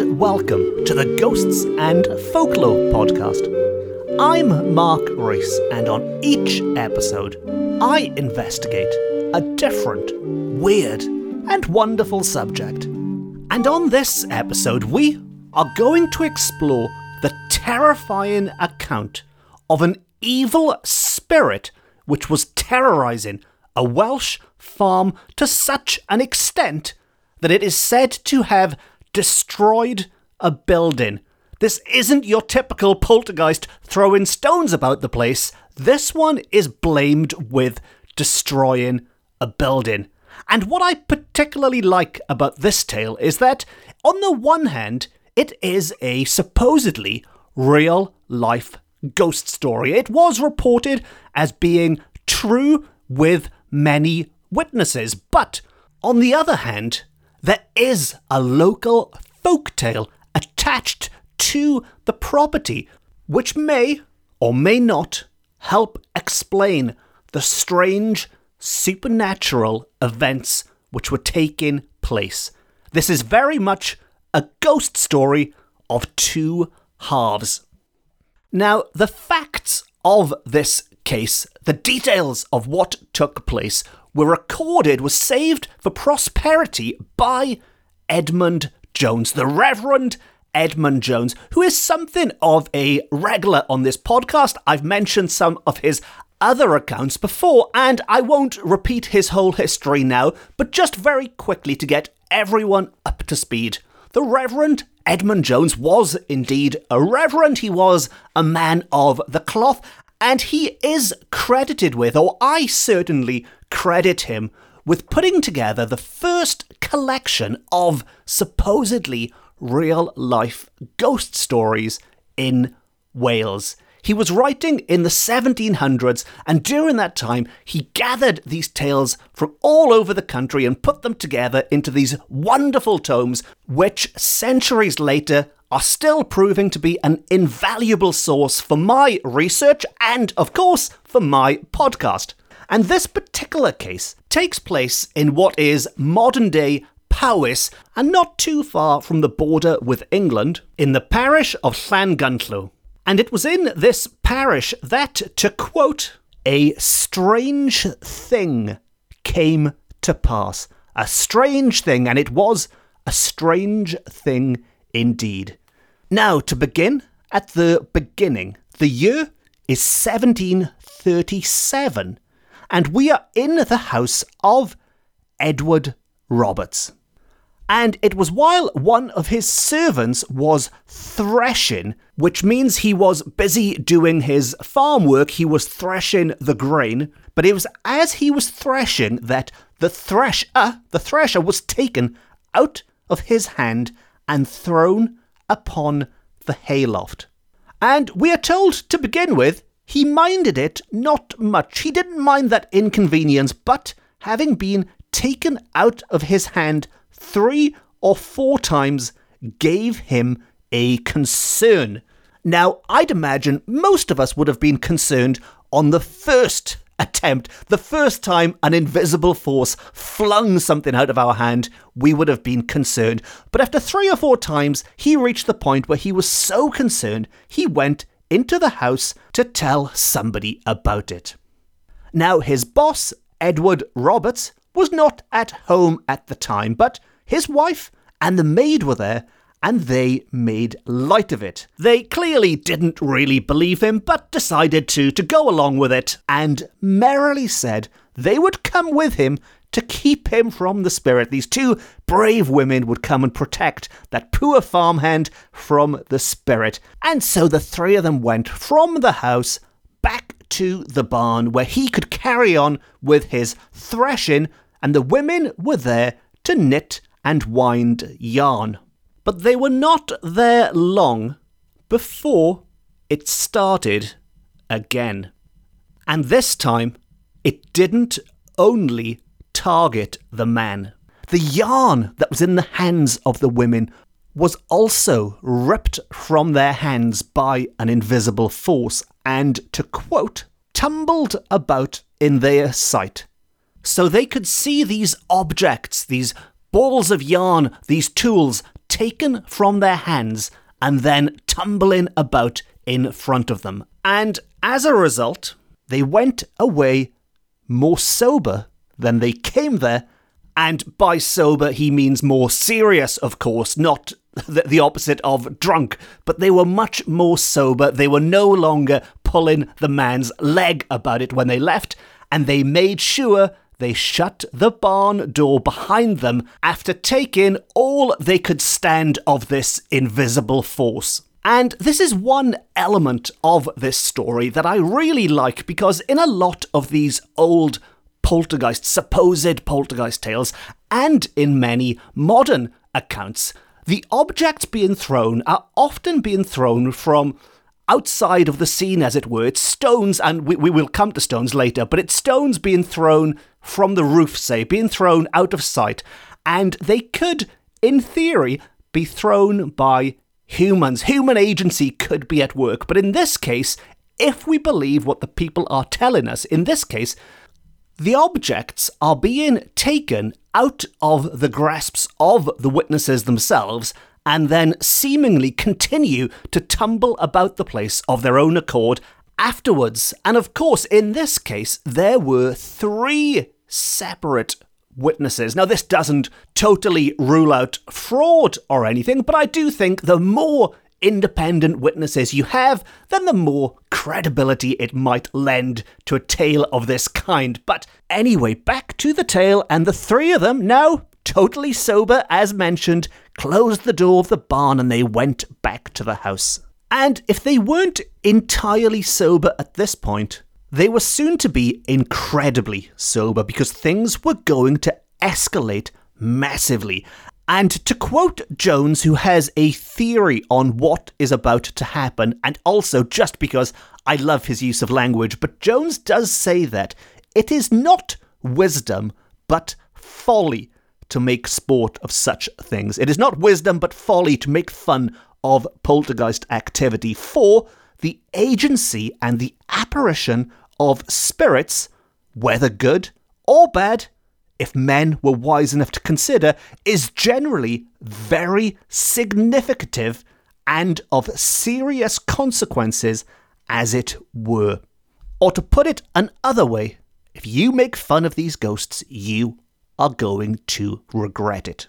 And welcome to the Ghosts and Folklore podcast. I'm Mark Rees, and on each episode, I investigate a different, weird, and wonderful subject. And on this episode, we are going to explore the terrifying account of an evil spirit which was terrorizing a Welsh farm to such an extent that it is said to have destroyed a building. This isn't your typical poltergeist throwing stones about the place. This one is blamed with destroying a building. And what I particularly like about this tale is that, on the one hand, it is a supposedly real life ghost story. It was reported as being true with many witnesses. But on the other hand, there is a local folk tale attached to the property, which may or may not help explain the strange supernatural events which were taking place. This is very much a ghost story of two halves. Now, the facts of this case, the details of what took place, were recorded, were saved for prosperity by Edmund Jones, the Reverend Edmund Jones, who is something of a regular on this podcast. I've mentioned some of his other accounts before, and I won't repeat his whole history now, but just very quickly to get everyone up to speed. The Reverend Edmund Jones was indeed a reverend, he was a man of the cloth, and he is credited with, or I certainly credit him with putting together the first collection of supposedly real life ghost stories in Wales. He was writing in the 1700s, and during that time, he gathered these tales from all over the country and put them together into these wonderful tomes, which centuries later are still proving to be an invaluable source for my research and, of course, for my podcast. And this particular case takes place in what is modern day Powys and not too far from the border with England in the parish of Llangunllo. And it was in this parish that, to quote, a strange thing came to pass. A strange thing, and it was a strange thing indeed. Now, to begin at the beginning, the year is 1737, and we are in the house of Edward Roberts. And it was while one of his servants was threshing, which means he was busy doing his farm work, he was threshing the grain, but it was as he was threshing that the thresher, the thresher was taken out of his hand and thrown upon the hayloft. And we are told to begin with, he minded it not much. He didn't mind that inconvenience, but having been taken out of his hand three or four times gave him a concern. Now, I'd imagine most of us would have been concerned on the first attempt, the first time an invisible force flung something out of our hand, we would have been concerned. But after three or four times, he reached the point where he was so concerned, he went into the house to tell somebody about it. Now, his boss, Edward Roberts, was not at home at the time, but his wife and the maid were there, and they made light of it. They clearly didn't really believe him, but decided to, to go along with it, and merrily said they would come with him to keep him from the spirit. These two brave women would come and protect that poor farmhand from the spirit. And so the three of them went from the house back to the barn where he could carry on with his threshing, and the women were there to knit and wind yarn. But they were not there long before it started again. And this time, it didn't only target the man. The yarn that was in the hands of the women was also ripped from their hands by an invisible force and, to quote, tumbled about in their sight. So they could see these objects, these balls of yarn, these tools taken from their hands and then tumbling about in front of them. And as a result, they went away more sober than they came there. And by sober, he means more serious, of course, not the, opposite of drunk, but they were much more sober. They were no longer pulling the man's leg about it when they left, and they made sure they shut the barn door behind them after taking all they could stand of this invisible force. And this is one element of this story that I really like because in a lot of these old poltergeist, supposed poltergeist tales, and in many modern accounts, the objects being thrown are often being thrown from outside of the scene, as it were. It's stones, and we, we will come to stones later, but it's stones being thrown from the roof, say, being thrown out of sight. And they could, in theory, be thrown by humans. Human agency could be at work. But in this case, if we believe what the people are telling us, in this case, the objects are being taken out of the grasps of the witnesses themselves and then seemingly continue to tumble about the place of their own accord afterwards. And of course, in this case, there were three separate witnesses. Now, this doesn't totally rule out fraud or anything, but I do think the more independent witnesses you have, then the more credibility it might lend to a tale of this kind. But anyway, back to the tale, and the three of them, now totally sober as mentioned, closed the door of the barn and they went back to the house. And if they weren't entirely sober at this point, they were soon to be incredibly sober because things were going to escalate massively. And to quote Jones, who has a theory on what is about to happen, and also just because I love his use of language, but Jones does say that it is not wisdom, but folly to make sport of such things. It is not wisdom, but folly to make fun of poltergeist activity, for the agency and the apparition of spirits, whether good or bad, if men were wise enough to consider, is generally very significative and of serious consequences, as it were. Or to put it another way, if you make fun of these ghosts, you are going to regret it.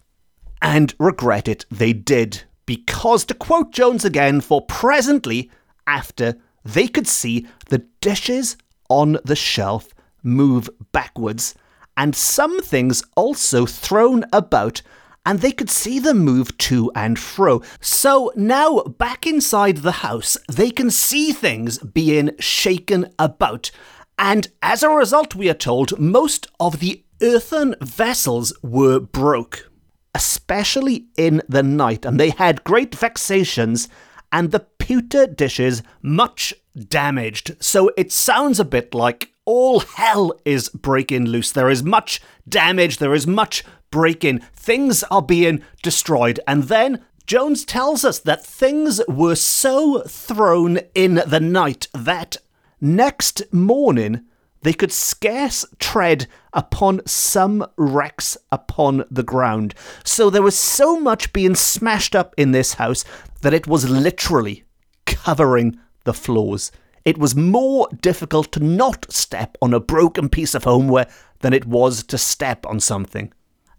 And regret it they did, because, to quote Jones again, for presently, after they could see the dishes on the shelf move backwards and some things also thrown about and they could see them move to and fro. So now, back inside the house, they can see things being shaken about. And as a result, we are told, most of the earthen vessels were broke, especially in the night, and they had great vexations, and the pewter dishes much damaged. So it sounds a bit like all hell is breaking loose. There is much damage, there is much breaking. Things are being destroyed. And then Jones tells us that things were so thrown in the night that next morning they could scarce tread upon some wrecks upon the ground. So there was so much being smashed up in this house that it was literally covering the floors. It was more difficult to not step on a broken piece of homeware than it was to step on something.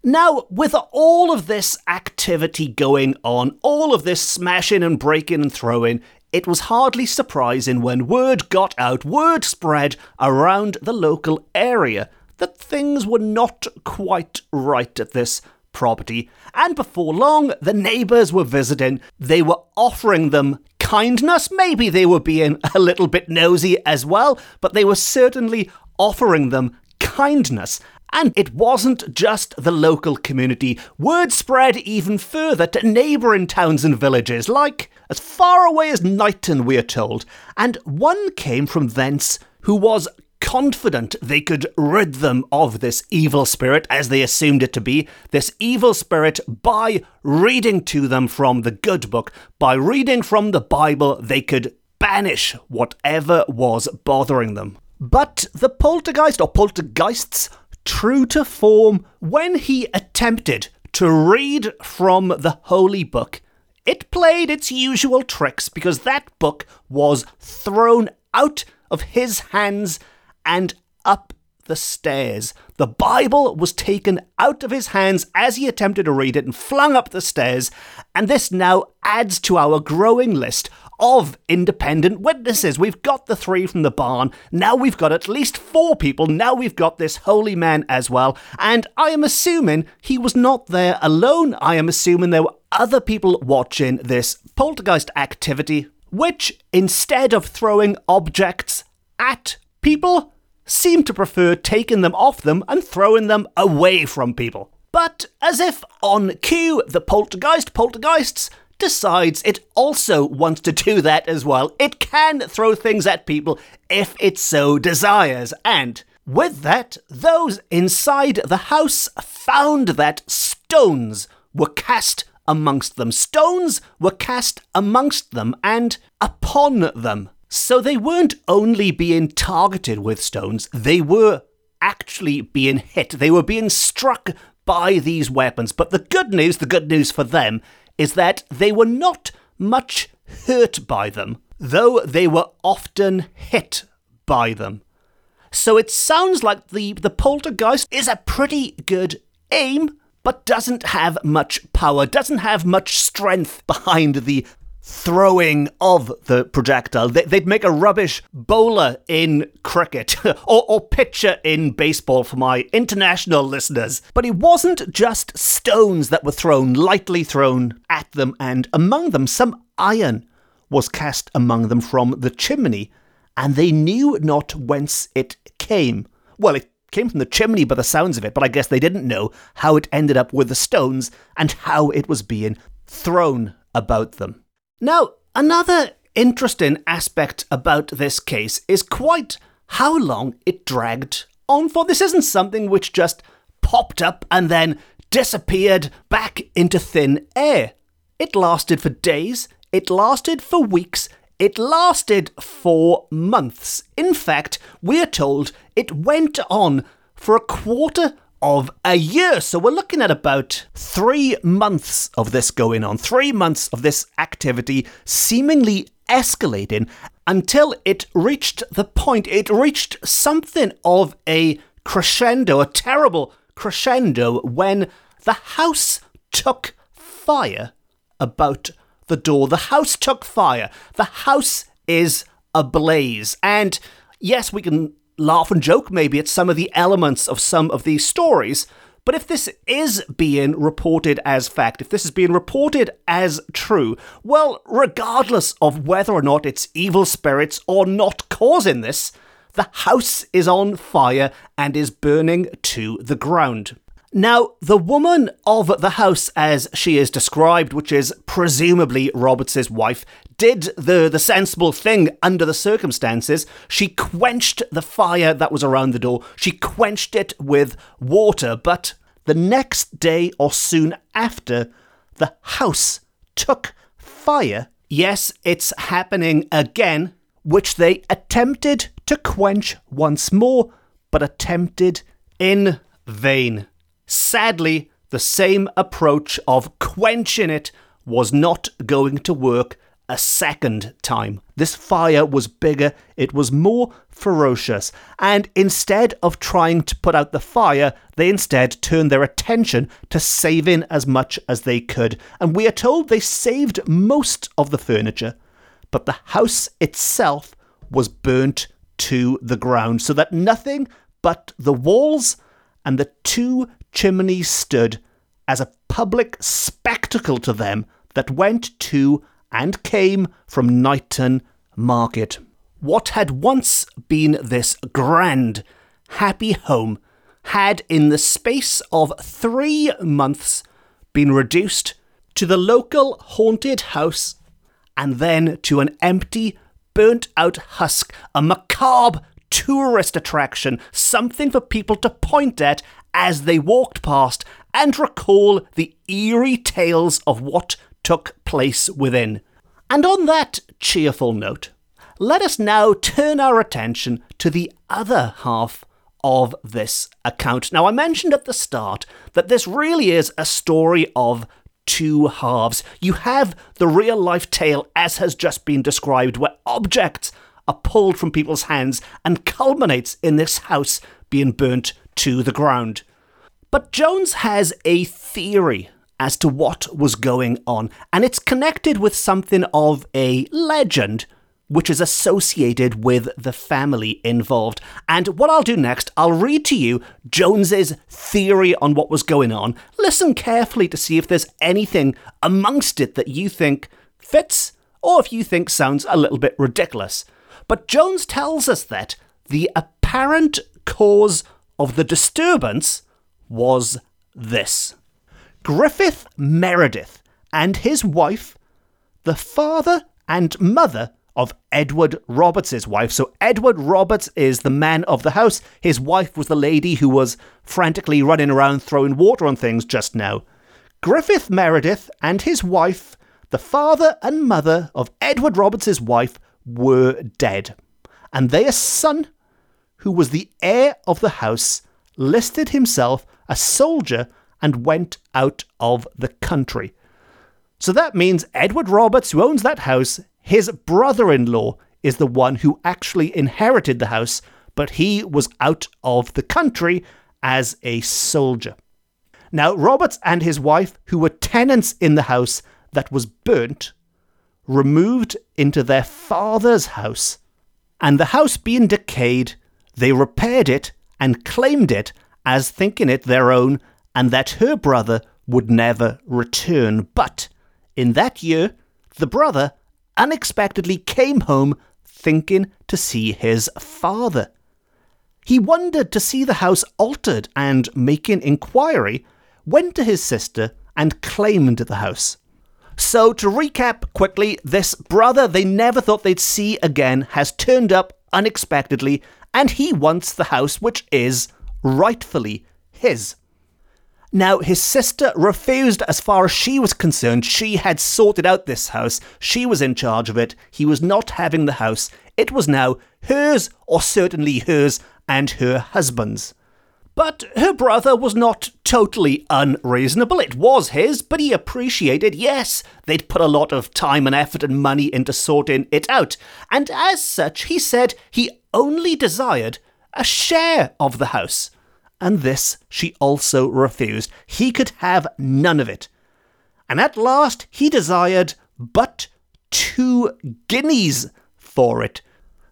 Now, with all of this activity going on, all of this smashing and breaking and throwing, it was hardly surprising when word got out, word spread around the local area that things were not quite right at this property. And before long, the neighbours were visiting. They were offering them kindness. Maybe they were being a little bit nosy as well, but they were certainly offering them kindness. And it wasn't just the local community. Word spread even further to neighbouring towns and villages, like as far away as Knighton, we are told. And one came from thence who was confident they could rid them of this evil spirit, as they assumed it to be, this evil spirit, by reading to them from the good book. By reading from the Bible, they could banish whatever was bothering them. But the poltergeist or poltergeists, true to form, when he attempted to read from the holy book, it played its usual tricks because that book was thrown out of his hands and up the stairs. The Bible was taken out of his hands as he attempted to read it and flung up the stairs, and this now adds to our growing list of independent witnesses. We've got the three from the barn. Now we've got at least four people. Now we've got this holy man as well. And I am assuming he was not there alone. I am assuming there were other people watching this poltergeist activity, which instead of throwing objects at people, seem to prefer taking them off them and throwing them away from people. But as if on cue, the poltergeist poltergeists decides it also wants to do that as well. It can throw things at people if it so desires. And with that, those inside the house found that stones were cast amongst them. Stones were cast amongst them and upon them. So they weren't only being targeted with stones, they were actually being hit. They were being struck by these weapons. But the good news, the good news for them, is that they were not much hurt by them, though they were often hit by them. So it sounds like the, the poltergeist is a pretty good aim, but doesn't have much power, doesn't have much strength behind the throwing of the projectile. They'd make a rubbish bowler in cricket or, or pitcher in baseball for my international listeners. But it wasn't just stones that were thrown, lightly thrown at them, and among them some iron was cast among them from the chimney, and they knew not whence it came. Well, it came from the chimney by the sounds of it, but I guess they didn't know how it ended up with the stones and how it was being thrown about them. Now, another interesting aspect about this case is quite how long it dragged on for. This isn't something which just popped up and then disappeared back into thin air. It lasted for days, it lasted for weeks, it lasted for months. In fact, we're told it went on for a quarter of a year. So we're looking at about three months of this going on, three months of this activity seemingly escalating until it reached the point, it reached something of a crescendo, a terrible crescendo, when the house took fire about the door. The house took fire. The house is ablaze. And yes, we can laugh and joke maybe at some of the elements of some of these stories. But if this is being reported as fact, if this is being reported as true, well, regardless of whether or not it's evil spirits or not causing this, the house is on fire and is burning to the ground. Now, the woman of the house, as she is described, which is presumably Roberts' wife, did the, the sensible thing under the circumstances. She quenched the fire that was around the door. She quenched it with water. But the next day or soon after, the house took fire. Yes, it's happening again, which they attempted to quench once more, but attempted in vain. Sadly, the same approach of quenching it was not going to work a second time. This fire was bigger, it was more ferocious, and instead of trying to put out the fire, they instead turned their attention to saving as much as they could. And we are told they saved most of the furniture, but the house itself was burnt to the ground, so that nothing but the walls and the two chimneys stood as a public spectacle to them that went to and came from Knighton Market. What had once been this grand, happy home had, in the space of three months, been reduced to the local haunted house and then to an empty, burnt out husk, a macabre tourist attraction, something for people to point at as they walked past and recall the eerie tales of what took place within. And on that cheerful note, let us now turn our attention to the other half of this account. Now, I mentioned at the start that this really is a story of two halves. You have the real life tale, as has just been described, where objects are pulled from people's hands and culminates in this house being burnt to the ground. But Jones has a theory as to what was going on, and it's connected with something of a legend which is associated with the family involved. And what I'll do next, I'll read to you Jones's theory on what was going on. Listen carefully to see if there's anything amongst it that you think fits or if you think sounds a little bit ridiculous. But Jones tells us that the apparent cause of the disturbance was this. Griffith Meredith and his wife, the father and mother of Edward Roberts' wife. So Edward Roberts is the man of the house. His wife was the lady who was frantically running around throwing water on things just now. Griffith Meredith and his wife, the father and mother of Edward Roberts' wife, were dead. And their son, who was the heir of the house, listed himself a soldier and went out of the country. So that means Edward Roberts, who owns that house, his brother in law is the one who actually inherited the house, but he was out of the country as a soldier. Now, Roberts and his wife, who were tenants in the house that was burnt, removed into their father's house. And the house being decayed, they repaired it and claimed it as thinking it their own and that her brother would never return. But in that year, the brother unexpectedly came home thinking to see his father. He wondered to see the house altered and, making inquiry, went to his sister and claimed the house. So, to recap quickly, this brother they never thought they'd see again has turned up unexpectedly and he wants the house which is rightfully his. Now, his sister refused as far as she was concerned. She had sorted out this house. She was in charge of it. He was not having the house. It was now hers, or certainly hers and her husband's. But her brother was not totally unreasonable. It was his, but he appreciated, yes, they'd put a lot of time and effort and money into sorting it out. And as such, he said he only desired a share of the house and this she also refused. He could have none of it. And at last he desired but two guineas for it.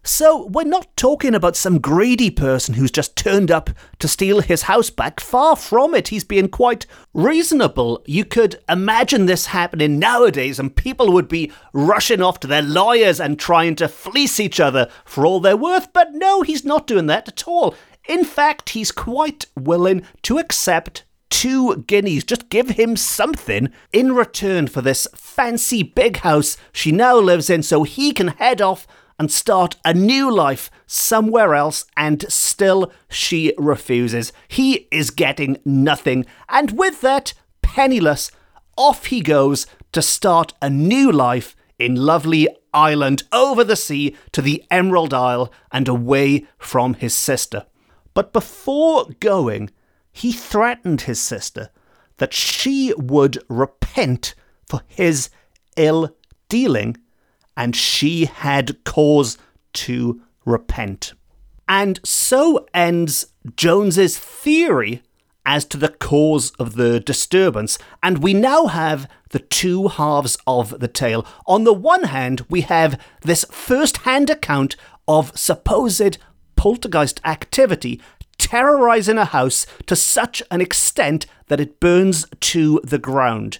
So we're not talking about some greedy person who's just turned up to steal his house back. Far from it. He's being quite reasonable. You could imagine this happening nowadays, and people would be rushing off to their lawyers and trying to fleece each other for all they're worth. But no, he's not doing that at all. In fact, he's quite willing to accept two guineas. Just give him something in return for this fancy big house she now lives in so he can head off and start a new life somewhere else, and still she refuses. He is getting nothing, and with that, penniless, off he goes to start a new life in lovely Ireland, over the sea to the Emerald Isle, and away from his sister. But before going, he threatened his sister that she would repent for his ill dealing, and she had cause to repent. And so ends Jones's theory as to the cause of the disturbance, and we now have the two halves of the tale. On the one hand, we have this first hand account of supposed poltergeist activity terrorizing a house to such an extent that it burns to the ground.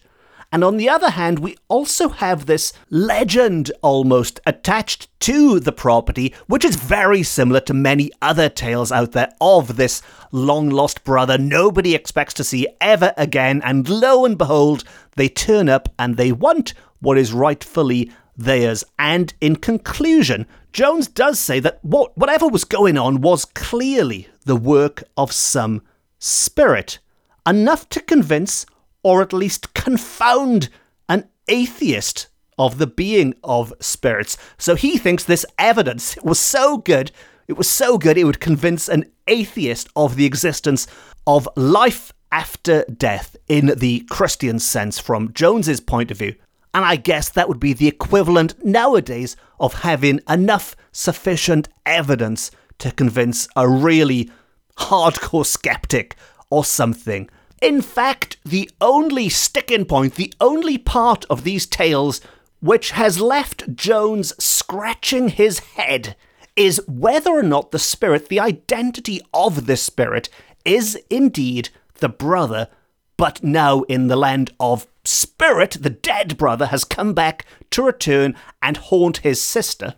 And on the other hand, we also have this legend almost attached to the property, which is very similar to many other tales out there of this long lost brother nobody expects to see ever again. And lo and behold, they turn up and they want what is rightfully theirs. And in conclusion, Jones does say that what, whatever was going on was clearly the work of some spirit, enough to convince or at least confound an atheist of the being of spirits. So he thinks this evidence was so good, It was so good it would convince an atheist of the existence of life after death in the Christian sense from Jones's point of view. And I guess that would be the equivalent nowadays of having enough sufficient evidence to convince a really hardcore skeptic or something. In fact, the only sticking point, the only part of these tales which has left Jones scratching his head is whether or not the spirit, the identity of this spirit, is indeed the brother, but now in the land of spirit, the dead brother has come back to return and haunt his sister,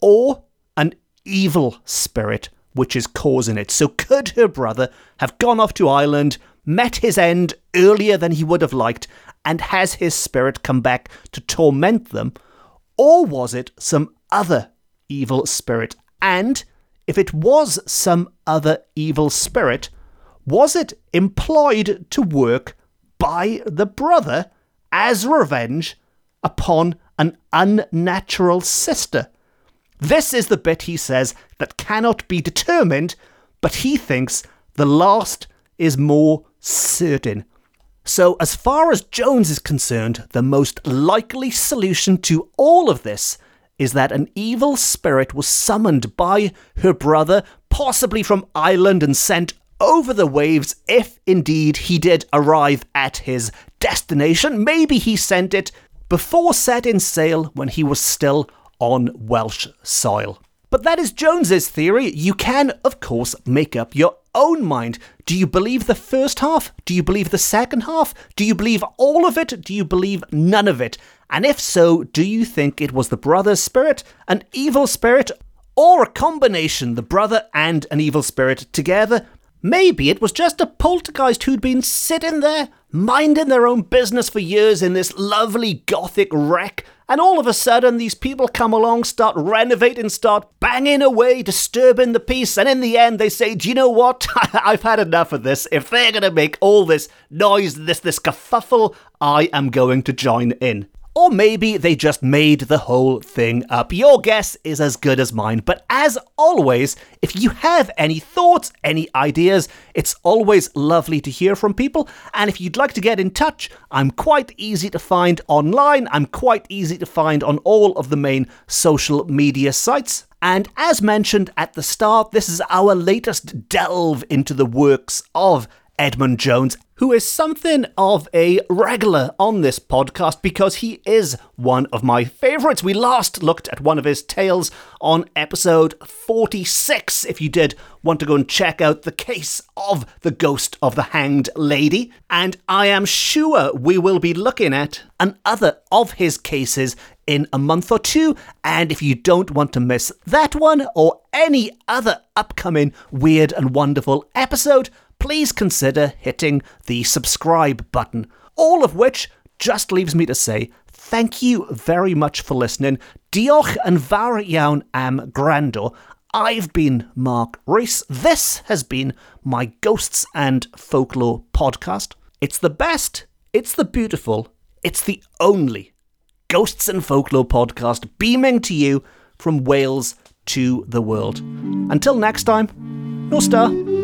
or an evil spirit which is causing it. So, could her brother have gone off to Ireland, met his end earlier than he would have liked, and has his spirit come back to torment them? Or was it some other evil spirit? And if it was some other evil spirit, was it employed to work by the brother as revenge upon an unnatural sister? This is the bit he says that cannot be determined, but he thinks the last is more certain. So, as far as Jones is concerned, the most likely solution to all of this is that an evil spirit was summoned by her brother, possibly from Ireland, and sent over the waves if indeed he did arrive at his destination. Maybe he sent it before setting sail when he was still on Welsh soil. But that is Jones's theory. You can, of course, make up your own mind. Do you believe the first half? Do you believe the second half? Do you believe all of it? Do you believe none of it? And if so, do you think it was the brother's spirit, an evil spirit, or a combination, the brother and an evil spirit together? Maybe it was just a poltergeist who'd been sitting there, minding their own business for years in this lovely gothic wreck, and all of a sudden these people come along, start renovating, start banging away, disturbing the peace, and in the end they say, Do you know what? I've had enough of this. If they're gonna make all this noise, this this kerfuffle, I am going to join in. Or maybe they just made the whole thing up. Your guess is as good as mine. But as always, if you have any thoughts, any ideas, it's always lovely to hear from people. And if you'd like to get in touch, I'm quite easy to find online. I'm quite easy to find on all of the main social media sites. And as mentioned at the start, this is our latest delve into the works of Edmund Jones, who is something of a regular on this podcast because he is one of my favourites. We last looked at one of his tales on episode 46. If you did want to go and check out the case of the ghost of the hanged lady, and I am sure we will be looking at another of his cases in a month or two. And if you don't want to miss that one or any other upcoming weird and wonderful episode, please consider hitting the subscribe button. All of which just leaves me to say thank you very much for listening. Diolch yn fawr iawn am grando. I've been Mark Rees. This has been my Ghosts and Folklore podcast. It's the best, it's the beautiful, it's the only Ghosts and Folklore podcast beaming to you from Wales to the world. Until next time, nos da.